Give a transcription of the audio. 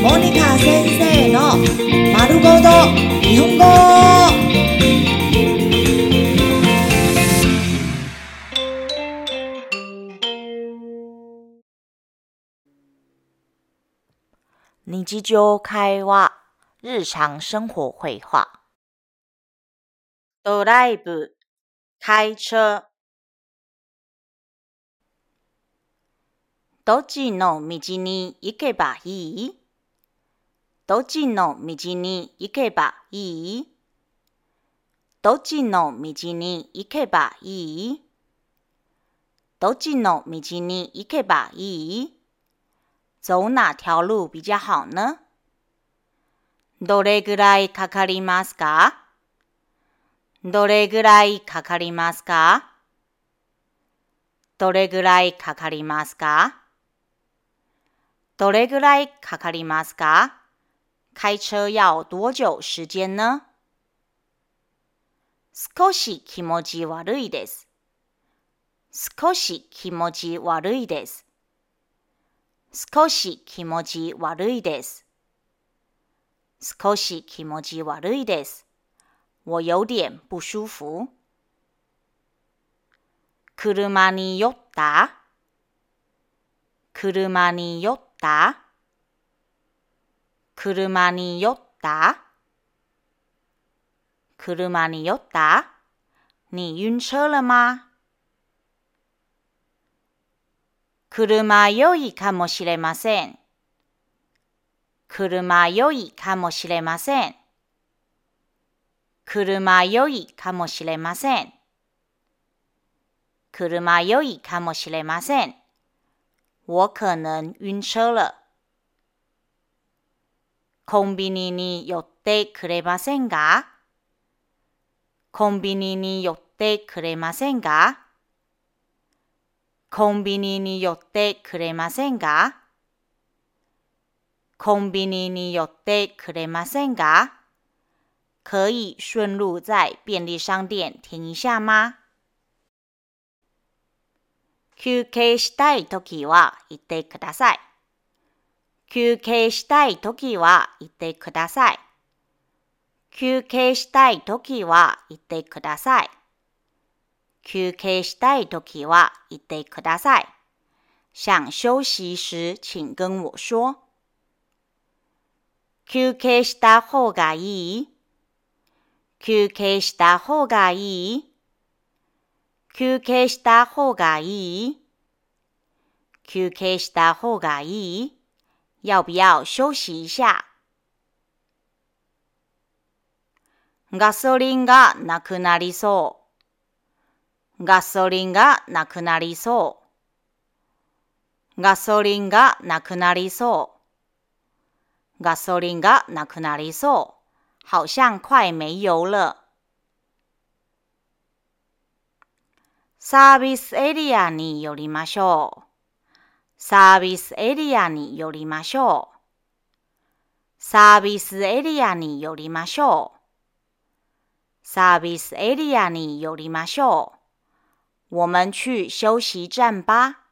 モニカ先生の丸ごと日本語。日常会話、日常生活会話。ドライブ、開車。どっちの道に行けばいいどっちの道に行けばいい？どっちの道に行けばいい？どっちの道に行けばいい？走哪条路比较好呢？どれぐらいかかりますか？どれぐらいかかりますか？どれぐらいかかりますか？どれぐらいかかりますか？開車要多久時間呢？少し気持ち悪いです。少し気持ち悪いです。少し気持ち悪いです。少し気持ち悪いです。我有点不舒服。車に酔った？車に酔った？車に酔った？車に酔った？你晕車了吗車酔いかもしれません。車酔いかもしれません。車酔いかもしれません。車酔いかもしれません。我可能晕車了。コンビニに寄ってくれませんかコンビニに寄ってくれませんかコンビニに寄ってくれませんかコンビニに寄ってくれませんか可以顺路在便利商店停一下吗？休憩したいときは言ってください。休憩したいときは言ってください。休憩したいときは言ってください。休憩したいときは言ってください。想休息時请跟我说。休憩した方がいい？休憩した方がいい？休憩した方がいい？休憩した方がいい？要不要休息一下？ガソリンがなくなりそう。ガソリンがなくなりそう。ガソリンがなくなりそう。ガソリンがなくなりそう。好像快没油了。サービスエリアに寄りましょう。サービスエリアに寄りましょう。サービスエリアに寄りましょう。サービスエリアに寄りましょう。我们去休息站吧。